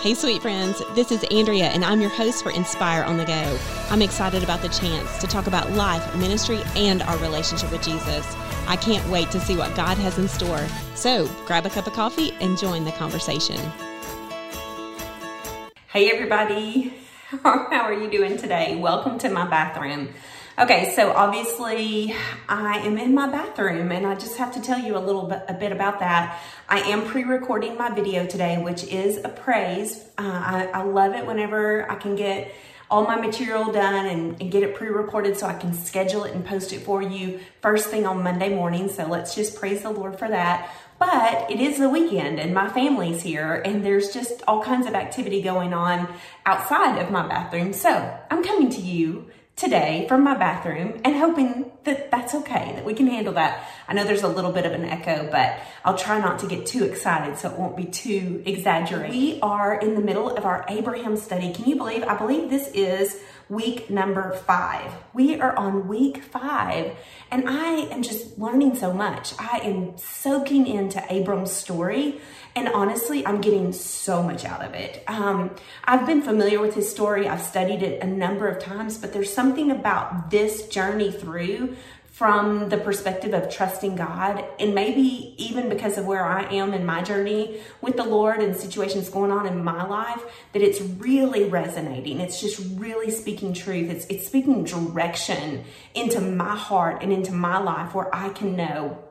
Hey, sweet friends, this is Andrea, and I'm your host for Inspire on the Go. I'm excited about the chance to talk about life, ministry, and our relationship with Jesus. I can't wait to see what God has in store. So grab a cup of coffee and join the conversation. Hey, everybody. How are you doing today? Welcome to my bathroom. Okay, so obviously I am in my bathroom and I just have to tell you a little bit, a bit about that. I am pre-recording my video today, which is a praise. Uh, I, I, love it whenever I can get all my material done and, and get it pre-recorded so I can schedule it and post it for you first thing on Monday morning. So let's just praise the Lord for that. But it is the weekend and my family's here and there's just all kinds of activity going on outside of my bathroom. So I'm coming to you today from my bathroom and hoping that that's okay, that we can handle that. I know there's a little bit of an echo, but I'll try not to get too excited so it won't be too exaggerated. We are in the middle of our Abraham study. Can you believe? I believe this is week number five. We are on week five, and I am just learning so much. I am soaking into Abram's story, and honestly, I'm getting so much out of it. Um, I've been familiar with his story, I've studied it a number of times, but there's something about this journey through from the perspective of trusting God, and maybe even because of where I am in my journey with the Lord and situations going on in my life, that it's really resonating. It's just really speaking truth. It's it's speaking direction into my heart and into my life where I can know,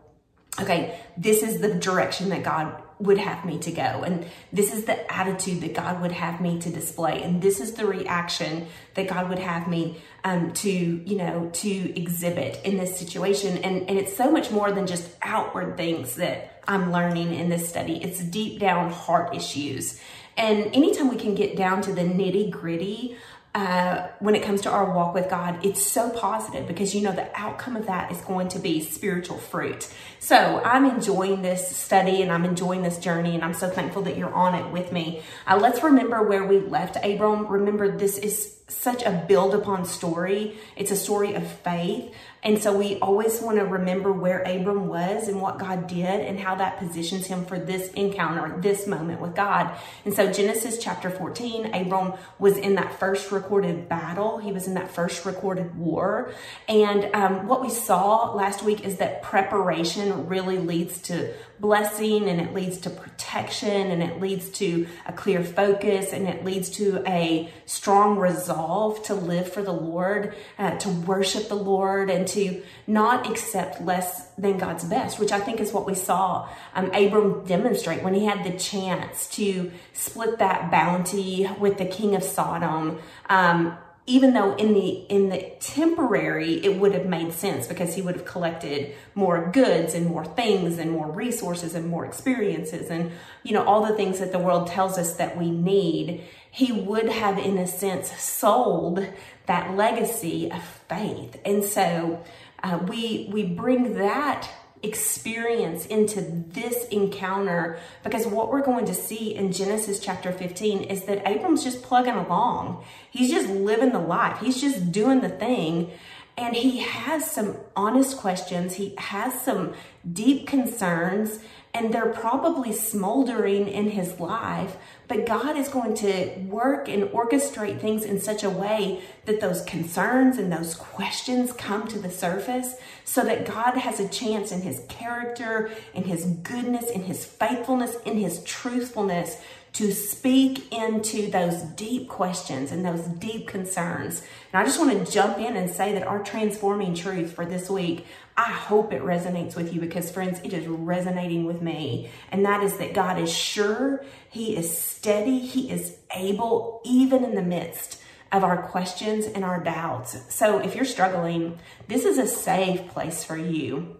okay, this is the direction that God would have me to go. And this is the attitude that God would have me to display. And this is the reaction that God would have me um, to, you know, to exhibit in this situation. And, and it's so much more than just outward things that I'm learning in this study. It's deep down heart issues. And anytime we can get down to the nitty gritty uh, when it comes to our walk with God, it's so positive because you know the outcome of that is going to be spiritual fruit. So I'm enjoying this study and I'm enjoying this journey, and I'm so thankful that you're on it with me. Uh, let's remember where we left Abram. Remember, this is such a build upon story. It's a story of faith. And so we always want to remember where Abram was and what God did and how that positions him for this encounter, this moment with God. And so Genesis chapter 14, Abram was in that first recorded battle. He was in that first recorded war. And um, what we saw last week is that preparation really leads to blessing and it leads to protection and it leads to a clear focus and it leads to a strong resolve to live for the Lord, uh, to worship the Lord and to not accept less than God's best, which I think is what we saw um, Abram demonstrate when he had the chance to split that bounty with the king of Sodom. Um, even though in the in the temporary it would have made sense because he would have collected more goods and more things and more resources and more experiences and you know all the things that the world tells us that we need. He would have in a sense sold that legacy of faith. And so uh, we we bring that experience into this encounter because what we're going to see in Genesis chapter 15 is that Abram's just plugging along. He's just living the life. He's just doing the thing. And he has some honest questions. He has some deep concerns and they're probably smoldering in his life. But God is going to work and orchestrate things in such a way that those concerns and those questions come to the surface so that God has a chance in his character, in his goodness, in his faithfulness, in his truthfulness to speak into those deep questions and those deep concerns. And I just want to jump in and say that our transforming truth for this week, I hope it resonates with you because, friends, it is resonating with me. And that is that God is sure, He is steady, He is able, even in the midst of our questions and our doubts. So if you're struggling, this is a safe place for you.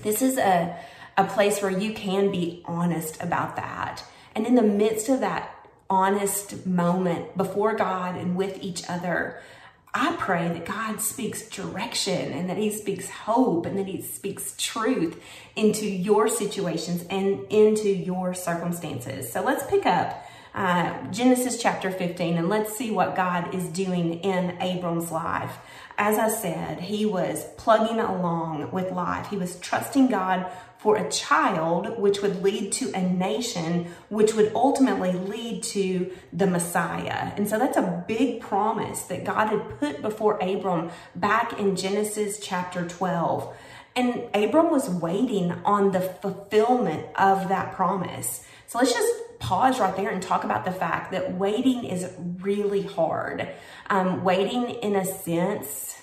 This is a, a place where you can be honest about that. And in the midst of that honest moment before God and with each other, I pray that God speaks direction and that He speaks hope and that He speaks truth into your situations and into your circumstances. So let's pick up uh, Genesis chapter 15, and let's see what God is doing in Abram's life. As I said, he was plugging along with life. He was trusting God for a child, which would lead to a nation, which would ultimately lead to the Messiah. And so that's a big promise that God had put before Abram back in Genesis chapter 12. And Abram was waiting on the fulfillment of that promise. So let's just pause right there and talk about the fact that waiting is really hard. Um, waiting, in a sense,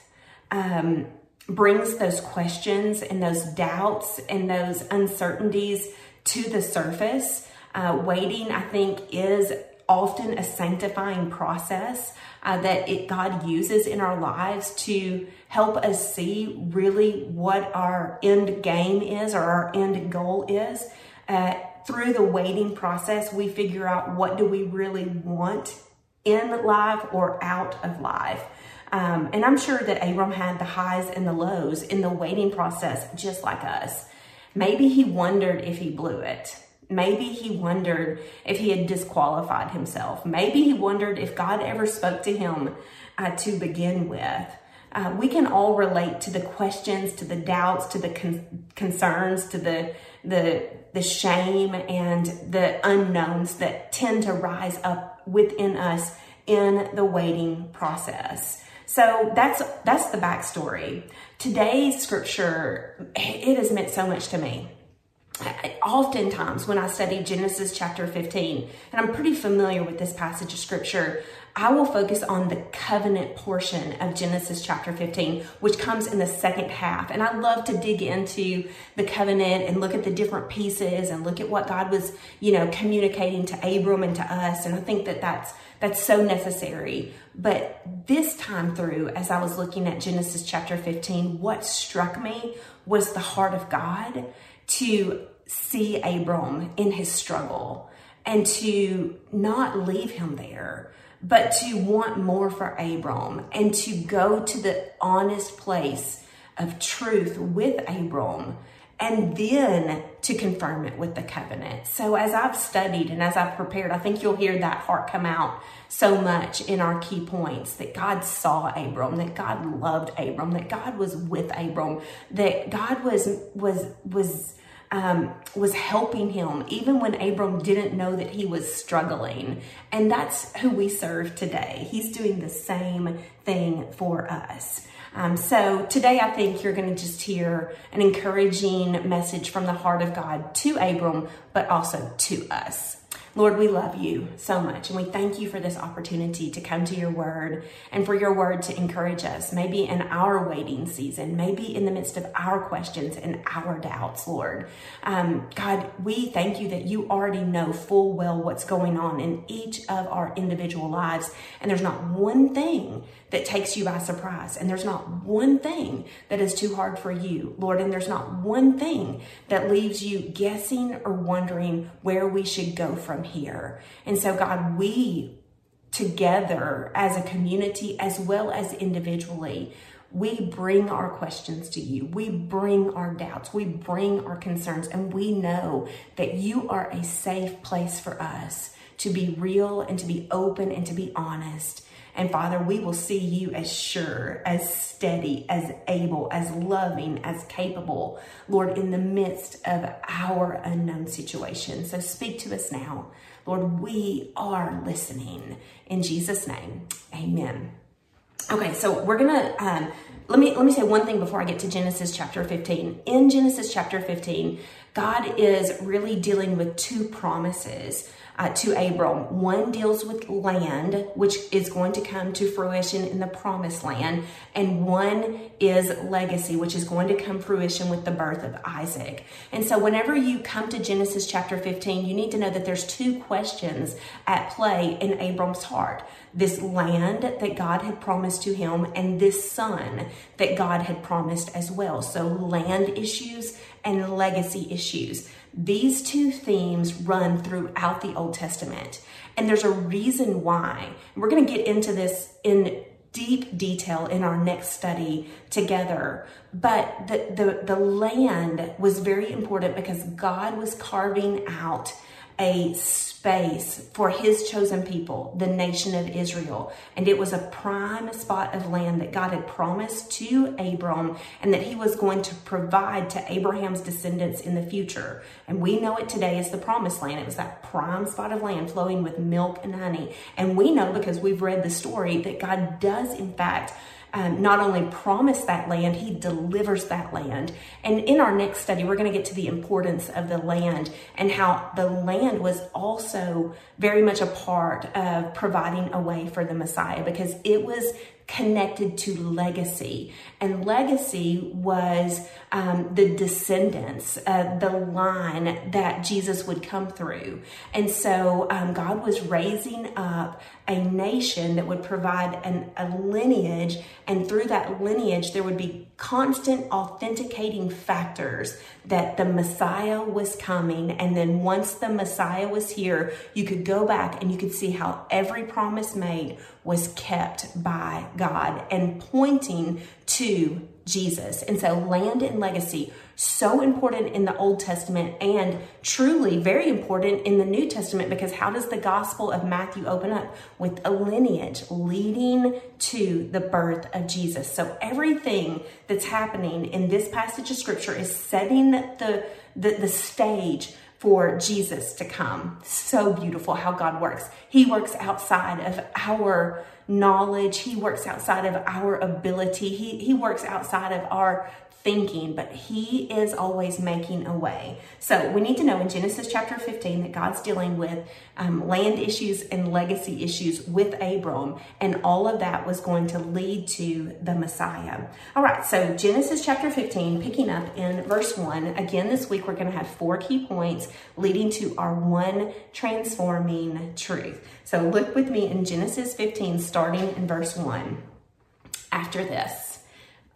um, brings those questions and those doubts and those uncertainties to the surface. Uh, waiting, I think, is often a sanctifying process uh, that it, God uses in our lives to help us see really what our end game is or our end goal is. Uh, through the waiting process, we figure out what do we really want in life or out of life. Um, and I'm sure that Abram had the highs and the lows in the waiting process, just like us. Maybe he wondered if he blew it. Maybe he wondered if he had disqualified himself. Maybe he wondered if God ever spoke to him uh, to begin with. Uh, we can all relate to the questions, to the doubts, to the con- concerns, to the the the shame and the unknowns that tend to rise up within us in the waiting process. So that's that's the backstory. Today's scripture it has meant so much to me. Oftentimes, when I study Genesis chapter 15, and I'm pretty familiar with this passage of scripture, I will focus on the covenant portion of Genesis chapter 15, which comes in the second half. And I love to dig into the covenant and look at the different pieces and look at what God was, you know, communicating to Abram and to us. And I think that that's that's so necessary. But this time through, as I was looking at Genesis chapter 15, what struck me was the heart of God to see Abram in his struggle and to not leave him there, but to want more for Abram and to go to the honest place of truth with Abram and then to confirm it with the covenant. So as I've studied and as I've prepared, I think you'll hear that heart come out so much in our key points that God saw Abram, that God loved Abram, that God was with Abram, that God was was was um, was helping him even when Abram didn't know that he was struggling. And that's who we serve today. He's doing the same thing for us. Um, so today I think you're going to just hear an encouraging message from the heart of God to Abram, but also to us. Lord, we love you so much and we thank you for this opportunity to come to your word and for your word to encourage us, maybe in our waiting season, maybe in the midst of our questions and our doubts, Lord. Um, God, we thank you that you already know full well what's going on in each of our individual lives. And there's not one thing that takes you by surprise. And there's not one thing that is too hard for you, Lord. And there's not one thing that leaves you guessing or wondering where we should go from here. And so, God, we together as a community as well as individually, we bring our questions to you. We bring our doubts. We bring our concerns. And we know that you are a safe place for us to be real and to be open and to be honest. And Father, we will see you as sure, as steady, as able, as loving, as capable, Lord, in the midst of our unknown situation. So speak to us now. Lord, we are listening. In Jesus' name, amen. Okay, so we're gonna um, let me let me say one thing before I get to Genesis chapter 15. In Genesis chapter 15, God is really dealing with two promises uh, to Abram. One deals with land, which is going to come to fruition in the promised land, and one is legacy, which is going to come fruition with the birth of Isaac. And so, whenever you come to Genesis chapter 15, you need to know that there's two questions at play in Abram's heart this land that God had promised to him, and this son that God had promised as well. So, land issues and legacy issues. These two themes run throughout the Old Testament. And there's a reason why. We're going to get into this in deep detail in our next study together. But the, the, the land was very important because God was carving out a space for his chosen people, the nation of Israel. And it was a prime spot of land that God had promised to Abram and that he was going to provide to Abraham's descendants in the future. And we know it today as the promised land. It was that prime spot of land flowing with milk and honey. And we know because we've read the story that God does, in fact, um, not only promise that land, he delivers that land. And in our next study, we're going to get to the importance of the land and how the land was also very much a part of providing a way for the Messiah because it was connected to legacy. And legacy was um, the descendants, uh, the line that Jesus would come through. And so um, God was raising up a nation that would provide an, a lineage, and through that lineage, there would be constant authenticating factors that the Messiah was coming. And then once the Messiah was here, you could go back and you could see how every promise made was kept by God and pointing to Jesus. And so land and legacy so important in the Old Testament and truly very important in the New Testament because how does the Gospel of Matthew open up? With a lineage leading to the birth of Jesus. So everything that's happening in this passage of scripture is setting the, the, the stage for Jesus to come. So beautiful how God works. He works outside of our knowledge. He works outside of our ability. He, he works outside of our thinking, but he is always making a way. So we need to know in Genesis chapter 15 that God's dealing with um, land issues and legacy issues with Abram, and all of that was going to lead to the Messiah. All right, so Genesis chapter 15, picking up in verse 1. Again, this week we're going to have four key points leading to our one transforming truth. So look with me in Genesis 15, starting in verse 1. After this,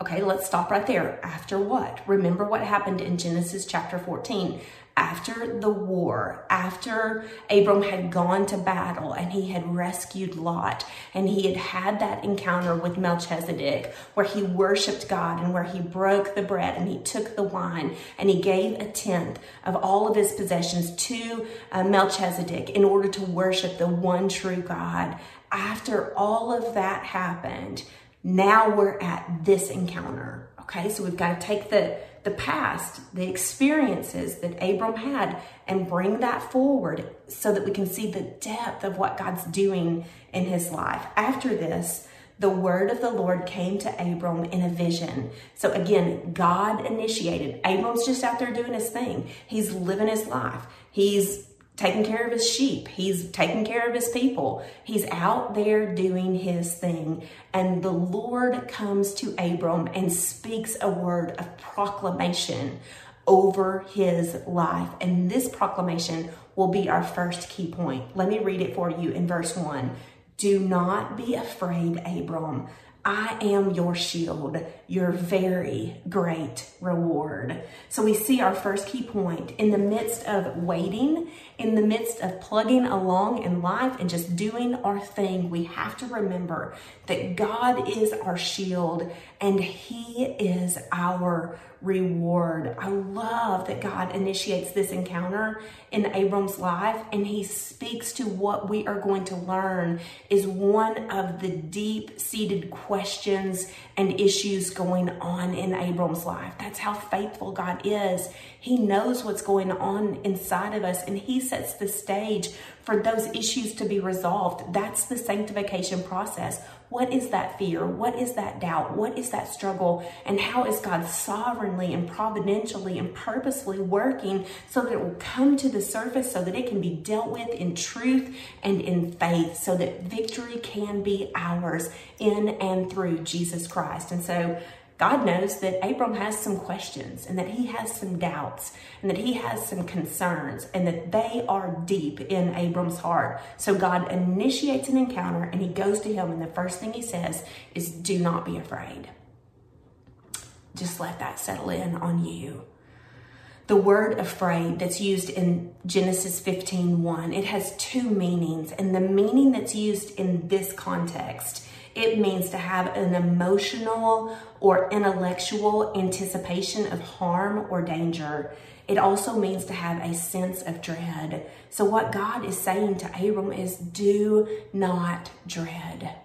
Okay, let's stop right there. After what? Remember what happened in Genesis chapter 14. After the war, after Abram had gone to battle and he had rescued Lot and he had had that encounter with Melchizedek where he worshiped God and where he broke the bread and he took the wine and he gave a tenth of all of his possessions to uh, Melchizedek in order to worship the one true God. After all of that happened, now we're at this encounter. Okay, so we've got to take the, the past, the experiences that Abram had, and bring that forward so that we can see the depth of what God's doing in his life. After this, the word of the Lord came to Abram in a vision. So again, God initiated. Abram's just out there doing his thing. He's living his life. He's taking care of his sheep. He's taking care of his people. He's out there doing his thing. And the Lord comes to Abram and speaks a word of proclamation over his life. And this proclamation will be our first key point. Let me read it for you in verse 1. Do not be afraid, Abram. I am your shield, your very great reward. So we see our first key point in the midst of waiting, in the midst of plugging along in life and just doing our thing, we have to remember that God is our shield and He is our reward. I love that God initiates this encounter in Abram's life and he speaks to what we are going to learn is one of the deep seated questions and issues going on in Abram's life. That's how faithful God is. He knows what's going on inside of us and he sets the stage for those issues to be resolved. That's the sanctification process. What is that fear? What is that doubt? What is that struggle? And how is God sovereignly and providentially and purposely working so that it will come to the surface so that it can be dealt with in truth and in faith so that victory can be ours in and through Jesus Christ? And so God knows that Abram has some questions and that he has some doubts and that he has some concerns and that they are deep in Abram's heart. So God initiates an encounter and he goes to him, and the first thing he says is, Do not be afraid. Just let that settle in on you. The word afraid that's used in Genesis 15 1, it has two meanings, and the meaning that's used in this context it means to have an emotional or intellectual anticipation of harm or danger. it also means to have a sense of dread. So, what God is saying to Abram is do not dread.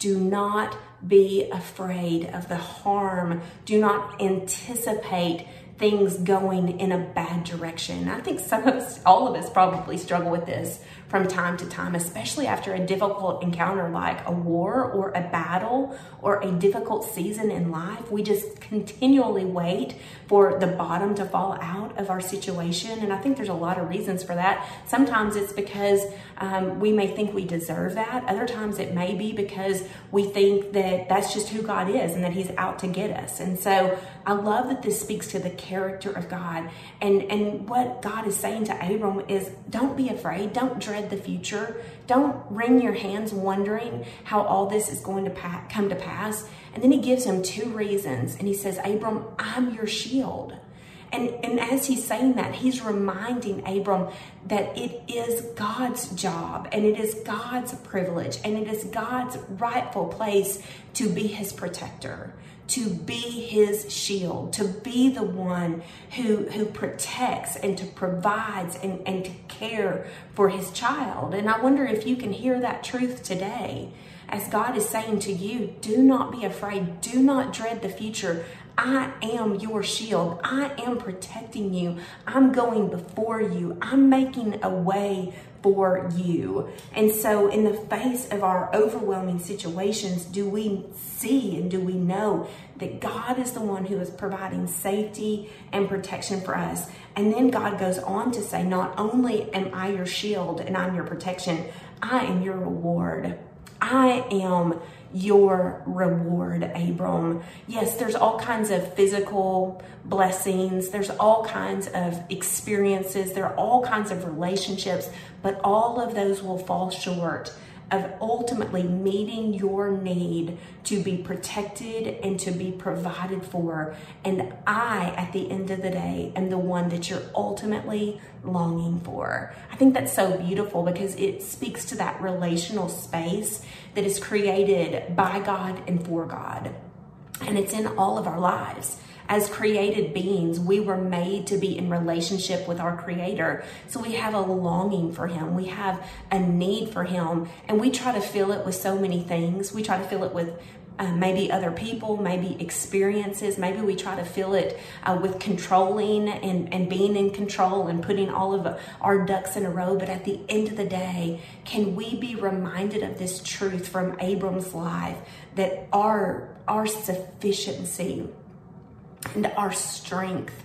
Do not be afraid of the harm. Do not anticipate things going in a bad direction. I think some of us, all of us probably struggle with this from time to time, especially after a difficult encounter like a war or a battle or a difficult season in life. We just continually wait for the bottom to fall out of our situation. And I think there's a lot of reasons for that. Sometimes it's because um, we may think we deserve that. Other times it may be because we think that that's just who God is and that He's out to get us. And so I love that this speaks to the character of God. And, and what God is saying to Abram is don't be afraid, don't dread the future. Don't wring your hands wondering how all this is going to pa- come to pass. And then he gives him two reasons. And he says, Abram, I'm your shield. And, and as he's saying that, he's reminding Abram that it is God's job and it is God's privilege and it is God's rightful place to be his protector to be his shield, to be the one who, who protects and to provides and, and to care for his child. And I wonder if you can hear that truth today as God is saying to you, do not be afraid, do not dread the future. I am your shield. I am protecting you. I'm going before you. I'm making a way for you. And so, in the face of our overwhelming situations, do we see and do we know that God is the one who is providing safety and protection for us? And then God goes on to say, Not only am I your shield and I'm your protection, I am your reward. I am your reward, Abram. Yes, there's all kinds of physical blessings, there's all kinds of experiences, there are all kinds of relationships, but all of those will fall short of ultimately meeting your need to be protected and to be provided for. And I, at the end of the day, am the one that you're ultimately longing for. I think that's so beautiful because it speaks to that relational space that is created by God and for God. And it's in all of our lives as created beings, we were made to be in relationship with our Creator. So we have a longing for Him, we have a need for Him, and we try to fill it with so many things. We try to fill it with uh, maybe other people, maybe experiences. Maybe we try to fill it uh, with controlling and, and being in control and putting all of our ducks in a row. But at the end of the day, can we be reminded of this truth from Abram's life that our, our sufficiency and our strength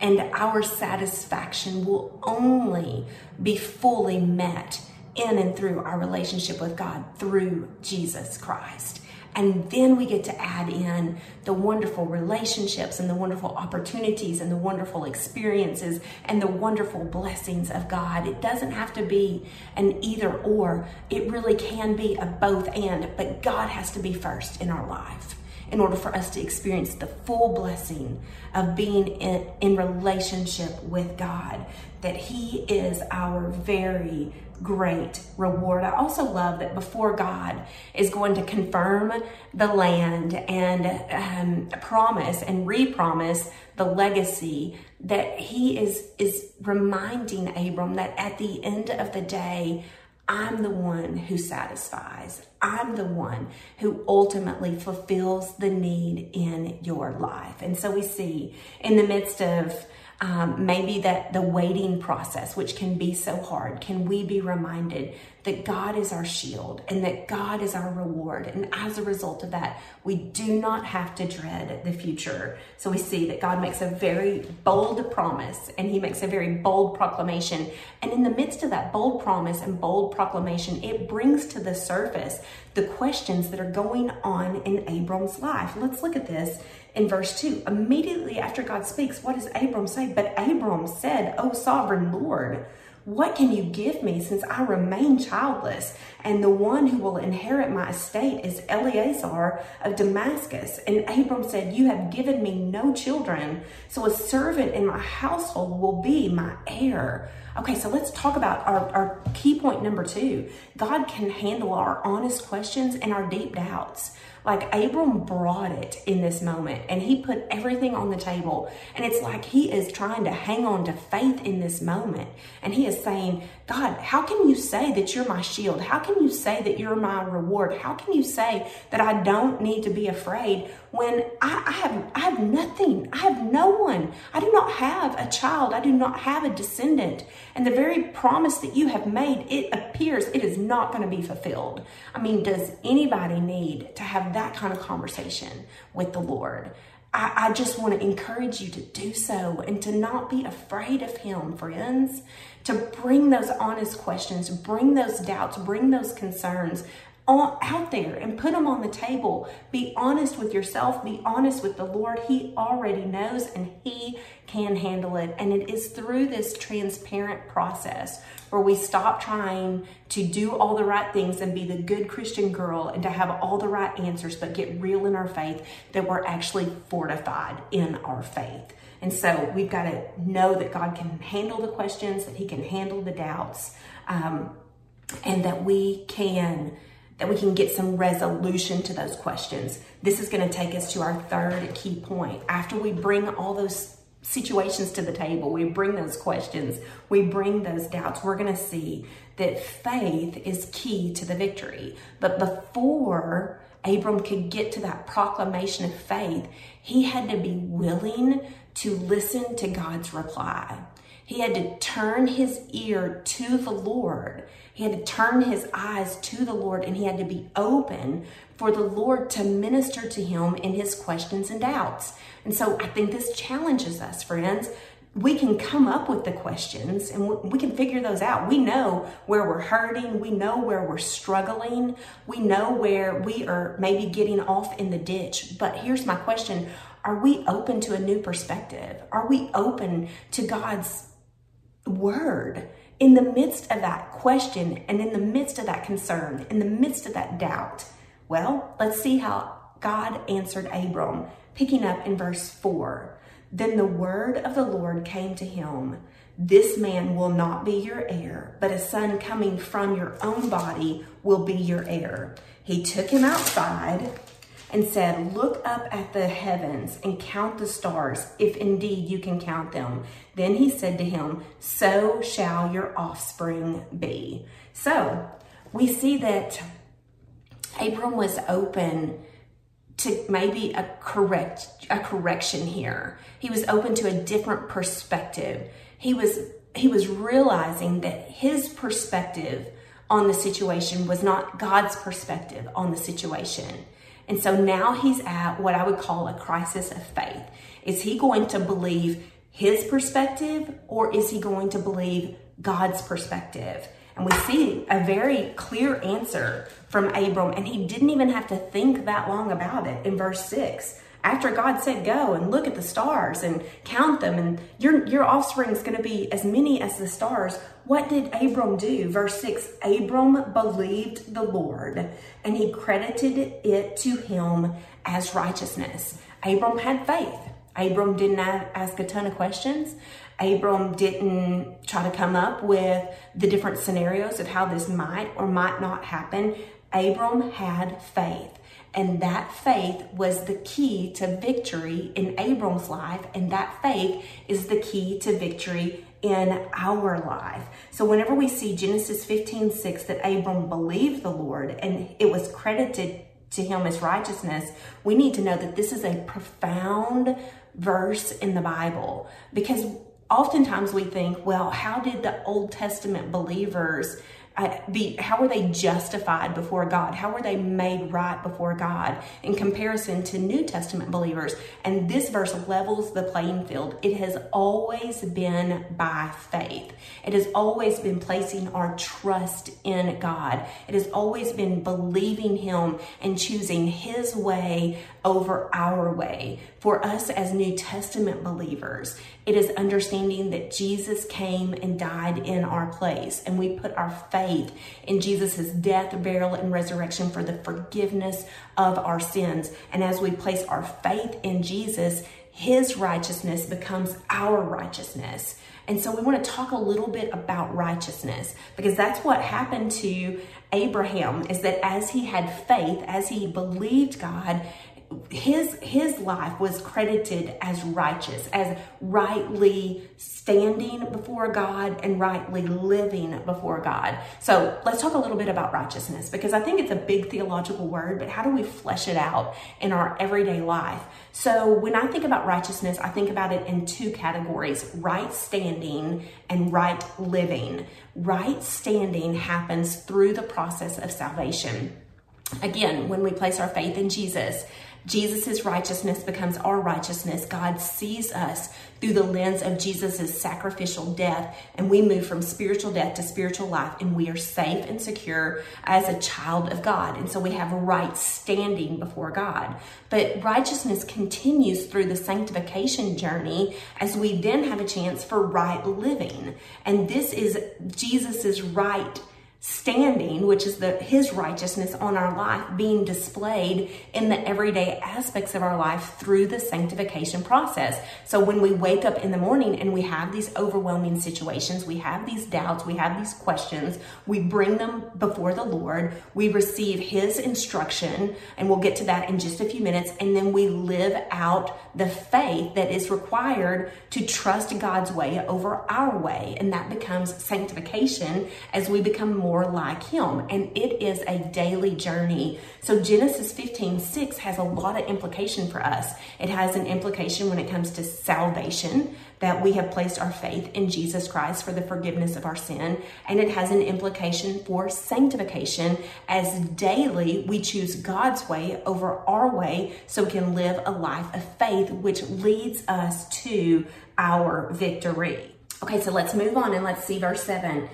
and our satisfaction will only be fully met in and through our relationship with God through Jesus Christ. And then we get to add in the wonderful relationships and the wonderful opportunities and the wonderful experiences and the wonderful blessings of God. It doesn't have to be an either or, it really can be a both and, but God has to be first in our life in order for us to experience the full blessing of being in, in relationship with God, that He is our very great reward. I also love that before God is going to confirm the land and um, promise and re-promise the legacy that he is is reminding Abram that at the end of the day I'm the one who satisfies. I'm the one who ultimately fulfills the need in your life. And so we see in the midst of um, maybe that the waiting process, which can be so hard, can we be reminded that God is our shield and that God is our reward. And as a result of that, we do not have to dread the future. So we see that God makes a very bold promise and he makes a very bold proclamation. And in the midst of that bold promise and bold proclamation, it brings to the surface the questions that are going on in Abram's life. Let's look at this in verse 2. Immediately after God speaks, what does Abram say? But Abram said, O sovereign Lord, what can you give me since I remain childless and the one who will inherit my estate is Eliezer of Damascus. And Abram said, You have given me no children, so a servant in my household will be my heir. Okay, so let's talk about our, our key point number two. God can handle our honest questions and our deep doubts. Like Abram brought it in this moment and he put everything on the table. And it's like he is trying to hang on to faith in this moment. And he is saying, God, how can you say that you're my shield? How can you say that you're my reward? How can you say that I don't need to be afraid when I, I have I have nothing? I have no one. I do not have a child. I do not have a descendant. And the very promise that you have made, it appears it is not going to be fulfilled. I mean, does anybody need to have that kind of conversation with the Lord. I, I just want to encourage you to do so and to not be afraid of Him, friends. To bring those honest questions, bring those doubts, bring those concerns on, out there and put them on the table. Be honest with yourself, be honest with the Lord. He already knows and He can handle it. And it is through this transparent process where we stop trying to do all the right things and be the good Christian girl and to have all the right answers, but get real in our faith that we're actually fortified in our faith. And so we've got to know that God can handle the questions, that He can handle the doubts, um, and that we can that we can get some resolution to those questions. This is going to take us to our third key point. After we bring all those situations to the table, we bring those questions, we bring those doubts, we're going to see that faith is key to the victory. But before Abram could get to that proclamation of faith, he had to be willing to listen to God's reply. He had to turn his ear to the Lord. He had to turn his eyes to the Lord and he had to be open for the Lord to minister to him in his questions and doubts. And so I think this challenges us, friends. We can come up with the questions and we can figure those out. We know where we're hurting. We know where we're struggling. We know where we are maybe getting off in the ditch. But here's my question Are we open to a new perspective? Are we open to God's word? In the midst of that question and in the midst of that concern, in the midst of that doubt? Well, let's see how God answered Abram, picking up in verse 4. Then the word of the Lord came to him This man will not be your heir, but a son coming from your own body will be your heir. He took him outside and said, Look up at the heavens and count the stars, if indeed you can count them. Then he said to him, So shall your offspring be. So we see that Abram was open to maybe a correct a correction here. He was open to a different perspective. He was he was realizing that his perspective on the situation was not God's perspective on the situation. And so now he's at what I would call a crisis of faith. Is he going to believe his perspective or is he going to believe God's perspective? And we see a very clear answer from Abram, and he didn't even have to think that long about it in verse 6 after God said go and look at the stars and count them and your your offspring is going to be as many as the stars what did Abram do? Verse 6 Abram believed the Lord and he credited it to him as righteousness. Abram had faith. Abram didn't ask a ton of questions. Abram didn't try to come up with the different scenarios of how this might or might not happen. Abram had faith and that faith was the key to victory in Abram's life. And that faith is the key to victory in our life. So whenever we see Genesis 15, 6, that Abram believed the Lord and it was credited to him as righteousness, we need to know that this is a profound verse in the Bible because oftentimes we think, well, how did the Old Testament believers be how were they justified before God? How were they made right before God in comparison to New Testament believers? And this verse levels the playing field. It has always been by faith. It has always been placing our trust in God. It has always been believing Him and choosing His way over our way. For us as New Testament believers, it is understanding that Jesus came and died in our place and we put our faith faith in Jesus' death, burial, and resurrection for the forgiveness of our sins. And as we place our faith in Jesus, his righteousness becomes our righteousness. And so we want to talk a little bit about righteousness because that's what happened to Abraham is that as he had faith, as he believed God, his his life was credited as righteous as rightly standing before god and rightly living before god. So let's talk a little bit about righteousness because i think it's a big theological word but how do we flesh it out in our everyday life? So when i think about righteousness i think about it in two categories right standing and right living. Right standing happens through the process of salvation. Again, when we place our faith in Jesus, Jesus' righteousness becomes our righteousness. God sees us through the lens of Jesus' sacrificial death, and we move from spiritual death to spiritual life, and we are safe and secure as a child of God. And so we have right standing before God. But righteousness continues through the sanctification journey as we then have a chance for right living. And this is Jesus' right standing, which is the his righteousness on our life being displayed in the everyday aspects of our life through the sanctification process. So when we wake up in the morning and we have these overwhelming situations, we have these doubts, we have these questions, we bring them before the Lord, we receive his instruction, and we'll get to that in just a few minutes, and then we live out the faith that is required to trust God's way over our way, and that becomes sanctification as we become more more like him. And it is a daily journey. So Genesis 15, 6 has a lot of implication for us. It has an implication when it comes to salvation, that we have placed our faith in Jesus Christ for the forgiveness of our sin. And it has an implication for sanctification as daily we choose God's way over our way so we can live a life of faith, which leads us to our victory. Okay, so let's move on and let's see verse 7.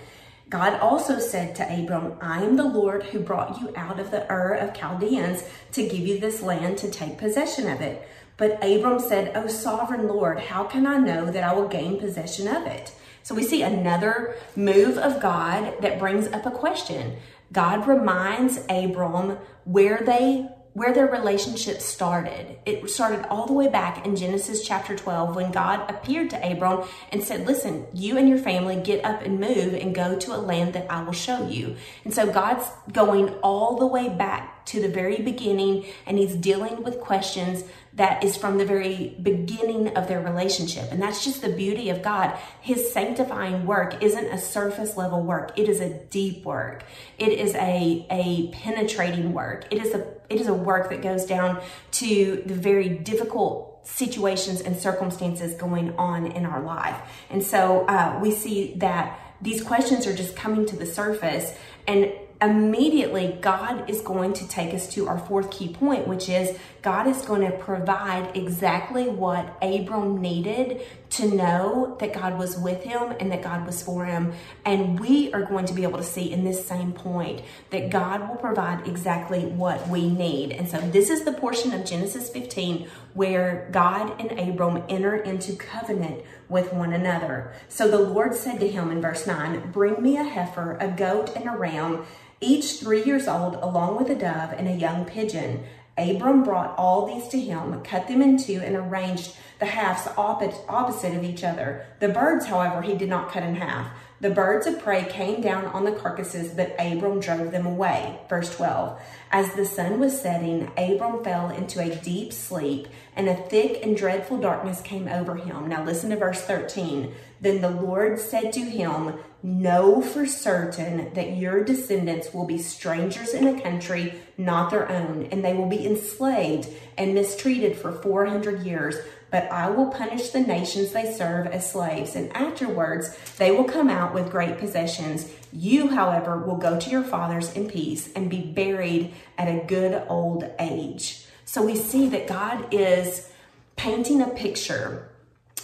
God also said to Abram, I am the Lord who brought you out of the Ur of Chaldeans to give you this land to take possession of it. But Abram said, O sovereign Lord, how can I know that I will gain possession of it? So we see another move of God that brings up a question. God reminds Abram where they where their relationship started. It started all the way back in Genesis chapter 12 when God appeared to Abram and said, Listen, you and your family get up and move and go to a land that I will show you. And so God's going all the way back to the very beginning and he's dealing with questions that is from the very beginning of their relationship. And that's just the beauty of God. His sanctifying work isn't a surface level work. It is a deep work. It is a, a penetrating work. It is a, it is a work that goes down to the very difficult situations and circumstances going on in our life. And so uh, we see that these questions are just coming to the surface and immediately God is going to take us to our fourth key point, which is God is going to provide exactly what Abram needed to know that God was with him and that God was for him. And we are going to be able to see in this same point that God will provide exactly what we need. And so this is the portion of Genesis 15 where God and Abram enter into covenant with one another. So the Lord said to him in verse 9, Bring me a heifer, a goat, and a ram each three years old, along with a dove and a young pigeon. Abram brought all these to him, cut them in two, and arranged the halves opposite of each other. The birds, however, he did not cut in half. The birds of prey came down on the carcasses, but Abram drove them away. Verse 12. As the sun was setting, Abram fell into a deep sleep, and a thick and dreadful darkness came over him. Now listen to verse 13. Then the Lord said to him, Know for certain that your descendants will be strangers in a country not their own, and they will be enslaved and mistreated for 400 years. But I will punish the nations they serve as slaves, and afterwards they will come out with great possessions. You, however, will go to your fathers in peace and be buried at a good old age. So we see that God is painting a picture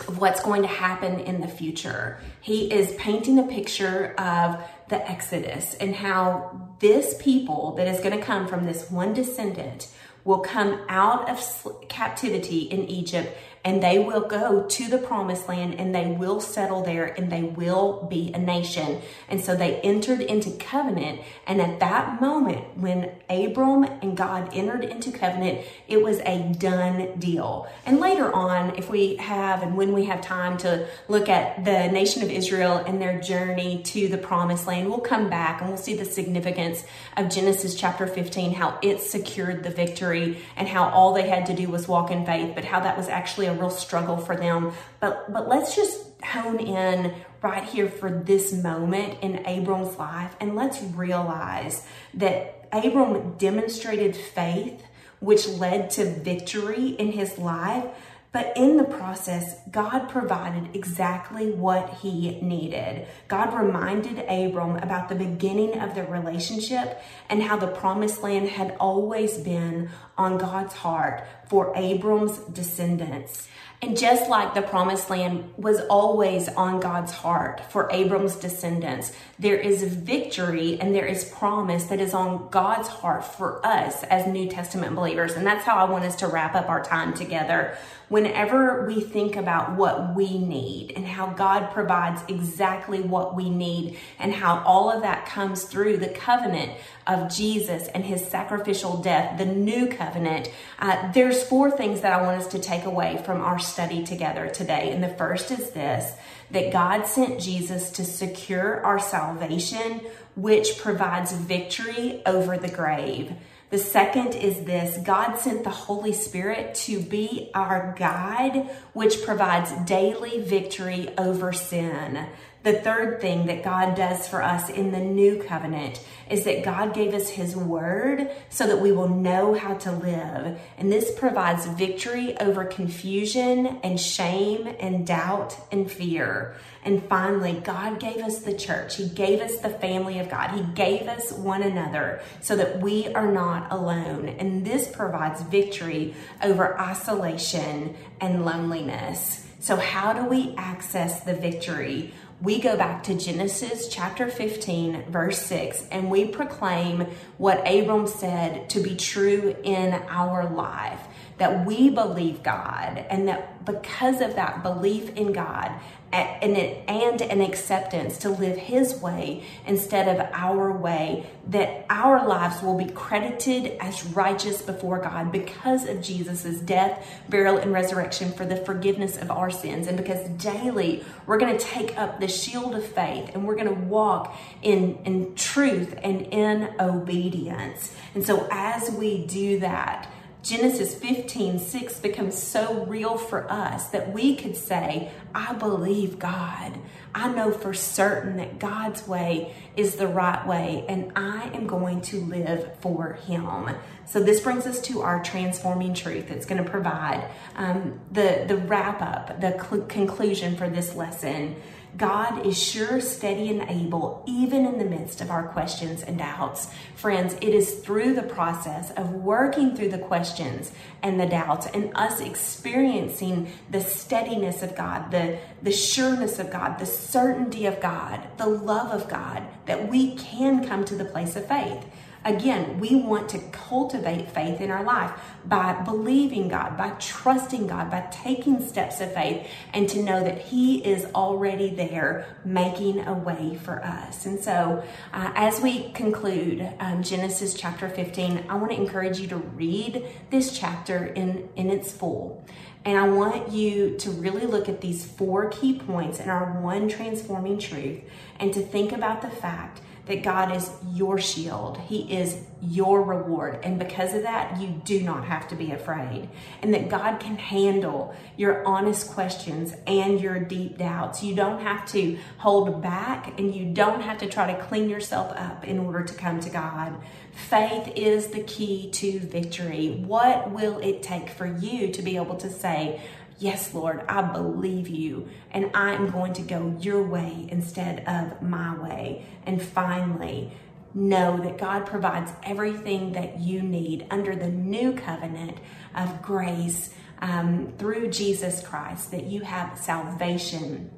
of what's going to happen in the future. He is painting a picture of the Exodus and how this people that is going to come from this one descendant will come out of captivity in Egypt and they will go to the promised land and they will settle there and they will be a nation. And so they entered into covenant. And at that moment, when Abram and God entered into covenant, it was a done deal. And later on, if we have and when we have time to look at the nation of Israel and their journey to the promised land, we'll come back and we'll see the significance of Genesis chapter 15, how it secured the victory and how all they had to do was walk in faith, but how that was actually a real struggle for them. But but let's just hone in right here for this moment in Abram's life and let's realize that Abram demonstrated faith which led to victory in his life. But in the process, God provided exactly what he needed. God reminded Abram about the beginning of the relationship and how the promised land had always been on God's heart for Abram's descendants. And just like the promised land was always on God's heart for Abram's descendants, there is victory and there is promise that is on God's heart for us as New Testament believers. And that's how I want us to wrap up our time together whenever we think about what we need and how God provides exactly what we need and how all of that comes through the covenant of Jesus and his sacrificial death, the new covenant, uh, there's four things that I want us to take away from our study together today. And the first is this that God sent Jesus to secure our salvation, which provides victory over the grave. The second is this God sent the Holy Spirit to be our guide, which provides daily victory over sin. The third thing that God does for us in the new covenant is that God gave us his word so that we will know how to live. And this provides victory over confusion and shame and doubt and fear. And finally, God gave us the church. He gave us the family of God. He gave us one another so that we are not alone. And this provides victory over isolation and loneliness. So, how do we access the victory? We go back to Genesis chapter 15, verse 6, and we proclaim what Abram said to be true in our life that we believe God, and that because of that belief in God, and, and an acceptance to live his way instead of our way, that our lives will be credited as righteous before God because of Jesus' death, burial, and resurrection for the forgiveness of our sins. And because daily we're going to take up the shield of faith and we're going to walk in, in truth and in obedience. And so as we do that, Genesis 15, 6 becomes so real for us that we could say, I believe God. I know for certain that God's way is the right way, and I am going to live for Him. So this brings us to our transforming truth. It's going to provide um, the the wrap up, the cl- conclusion for this lesson. God is sure, steady, and able, even in the midst of our questions and doubts. Friends, it is through the process of working through the questions and the doubts and us experiencing the steadiness of God, the, the sureness of God, the certainty of God, the love of God, that we can come to the place of faith. Again, we want to cultivate faith in our life by believing God, by trusting God, by taking steps of faith, and to know that He is already there making a way for us. And so, uh, as we conclude um, Genesis chapter 15, I want to encourage you to read this chapter in, in its full. And I want you to really look at these four key points in our one transforming truth and to think about the fact that God is your shield. He is your reward. And because of that, you do not have to be afraid. And that God can handle your honest questions and your deep doubts. You don't have to hold back and you don't have to try to clean yourself up in order to come to God. Faith is the key to victory. What will it take for you to be able to say, Yes, Lord, I believe you, and I'm going to go your way instead of my way. And finally, know that God provides everything that you need under the new covenant of grace um, through Jesus Christ, that you have salvation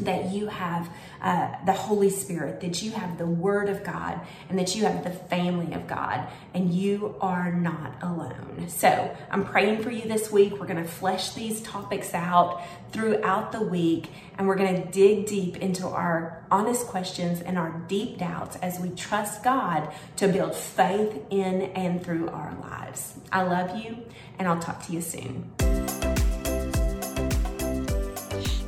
that you have uh, the Holy Spirit, that you have the Word of God, and that you have the family of God, and you are not alone. So I'm praying for you this week. We're going to flesh these topics out throughout the week, and we're going to dig deep into our honest questions and our deep doubts as we trust God to build faith in and through our lives. I love you, and I'll talk to you soon.